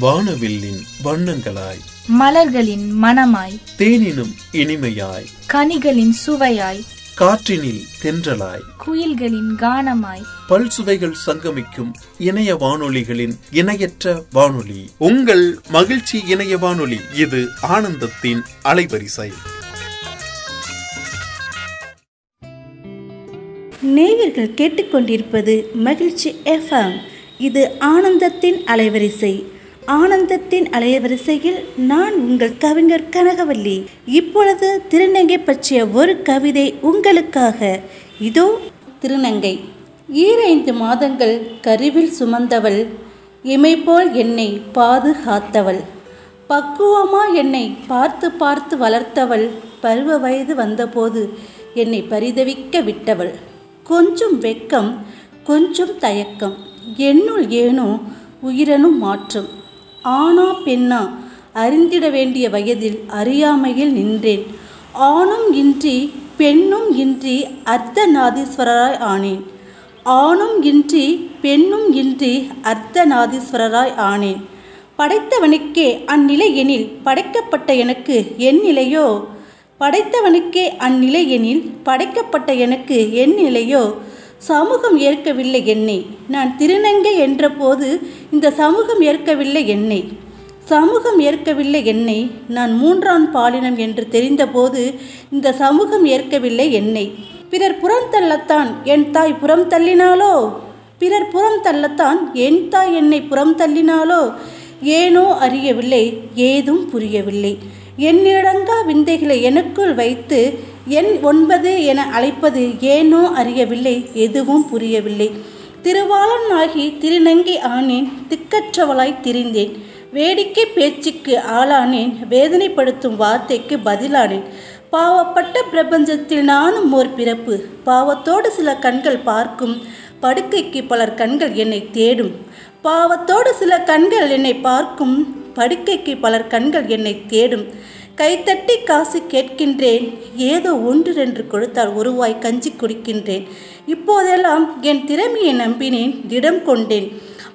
வானவில்லின் வண்ணங்களாய். மலர்களின் மணமாய் தேனினும் இனிமையாய். கனிகளின் சுவையாய். காற்றினில் தென்றலாய். குயில்களின் கானமாய். பல் சுவைகள் சங்கமிக்கும் இணைய வானொலிகளின் இணையற்ற வானொலி. உங்கள் மகிழ்ச்சி இணைய வானொலி இது ஆனந்தத்தின் அலைவரிசை. நேயர்கள் கேட்டுக்கொண்டிருப்பது மகிழ்ச்சி எஃப்எம் இது ஆனந்தத்தின் அலைவரிசை. ஆனந்தத்தின் அலைவரிசையில் நான் உங்கள் கவிஞர் கனகவல்லி. இப்பொழுது திருநங்கை பற்றிய ஒரு கவிதை உங்களுக்காக. இதோ திருநங்கை. ஈரைந்து மாதங்கள் கருவில் சுமந்தவள் இமைபோல் என்னை பாதுகாத்தவள். பக்குவமா என்னை பார்த்து பார்த்து வளர்த்தவள் பருவ வயது வந்தபோது என்னை பரிதவிக்க விட்டவள். கொஞ்சம் வெக்கம் கொஞ்சம் தயக்கம். என்னுள் ஏனோ உயிரனும் மாற்றம். ஆனா பெண்ணா அறிந்திட வேண்டிய வயதில் அறியாமையில் நின்றேன். ஆணும் இன்றி பெண்ணும் இன்றி அர்த்தநாதீஸ்வரராய் ஆனேன். ஆணும் இன்றி பெண்ணும் இன்றி அர்த்தநாதீஸ்வரராய் ஆனேன். படைத்தவனுக்கே அந்நிலை எனில் படைக்கப்பட்ட எனக்கு என் நிலையோ? படைத்தவனுக்கே அந்நிலை எனில் படைக்கப்பட்ட எனக்கு என் நிலையோ? சமூகம் ஏற்கவில்லை என்னை. நான் திருநங்கை என்றபோது இந்த சமூகம் ஏற்கவில்லை என்னை. சமூகம் ஏற்கவில்லை என்னை. நான் மூன்றாம் பாலினம் என்று தெரிந்தபோது இந்த சமூகம் ஏற்கவில்லை என்னை. பிறர் புறம் தள்ளத்தான் என் தாய் புறம் தள்ளினாலோ பிறர் புறம் தள்ளத்தான் என் தாய் என்னை புறம் தள்ளினாலோ ஏனோ அறியவில்லை ஏதும் புரியவில்லை. எண்ணிடங்கா விந்தைகளை எனக்குள் வைத்து எண் ஒன்பது என அழைப்பது ஏனோ அறியவில்லை எதுவும் புரியவில்லை. திருவாளன் ஆகி திருநங்கை ஆனேன் திக்கற்றவளாய் திரிந்தேன். வேடிக்கை பேச்சுக்கு ஆளானேன் வேதனைப்படுத்தும் வார்த்தைக்கு பதிலானேன். பாவப்பட்ட பிரபஞ்சத்தில் நானும் ஓர் பிறப்பு. பாவத்தோடு சில கண்கள் பார்க்கும் படுக்கைக்கு பலர் கண்கள் என்னை தேடும். பாவத்தோடு சில கண்கள் என்னை பார்க்கும் படுக்கைக்கு பலர் கண்கள் என்னை தேடும். கைத்தட்டி காசு கேட்கின்றேன். ஏதோ ஒன்று ரென்று கொடுத்தால் ஒருவாய் கஞ்சி குடிக்கின்றேன். இப்போதெல்லாம் என் திறமையை நம்பினேன் திடம் கொண்டேன்.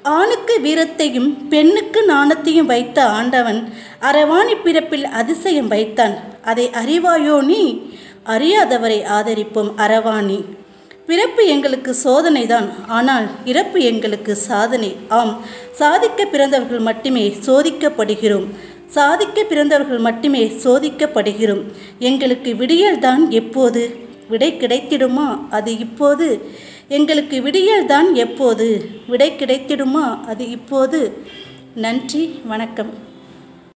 ஆணுக்கு வீரத்தையும் பெண்ணுக்கு நாணத்தையும் வைத்த ஆண்டவன் அரவாணி பிறப்பில் அதிசயம் வைத்தான். அதை அறிவாயோ நீ? அறியாதவரை ஆதரிப்போம் அரவாணி. பிறப்பு எங்களுக்கு சோதனைதான் ஆனால் இறப்பு எங்களுக்கு சாதனை. ஆம் சாதிக்க பிறந்தவர்கள் மட்டுமே சோதிக்கப்படுகிறோம். சாதிக்க பிறந்தவர்கள் மட்டுமே சோதிக்கப்படுகிறோம். எங்களுக்கு விடியல்தான் எப்போது? விடை கிடைத்திடுமா? அது இப்போது. எங்களுக்கு விடியல்தான் எப்போது? விடை கிடைத்திடுமா? அது இப்போது. நன்றி வணக்கம்.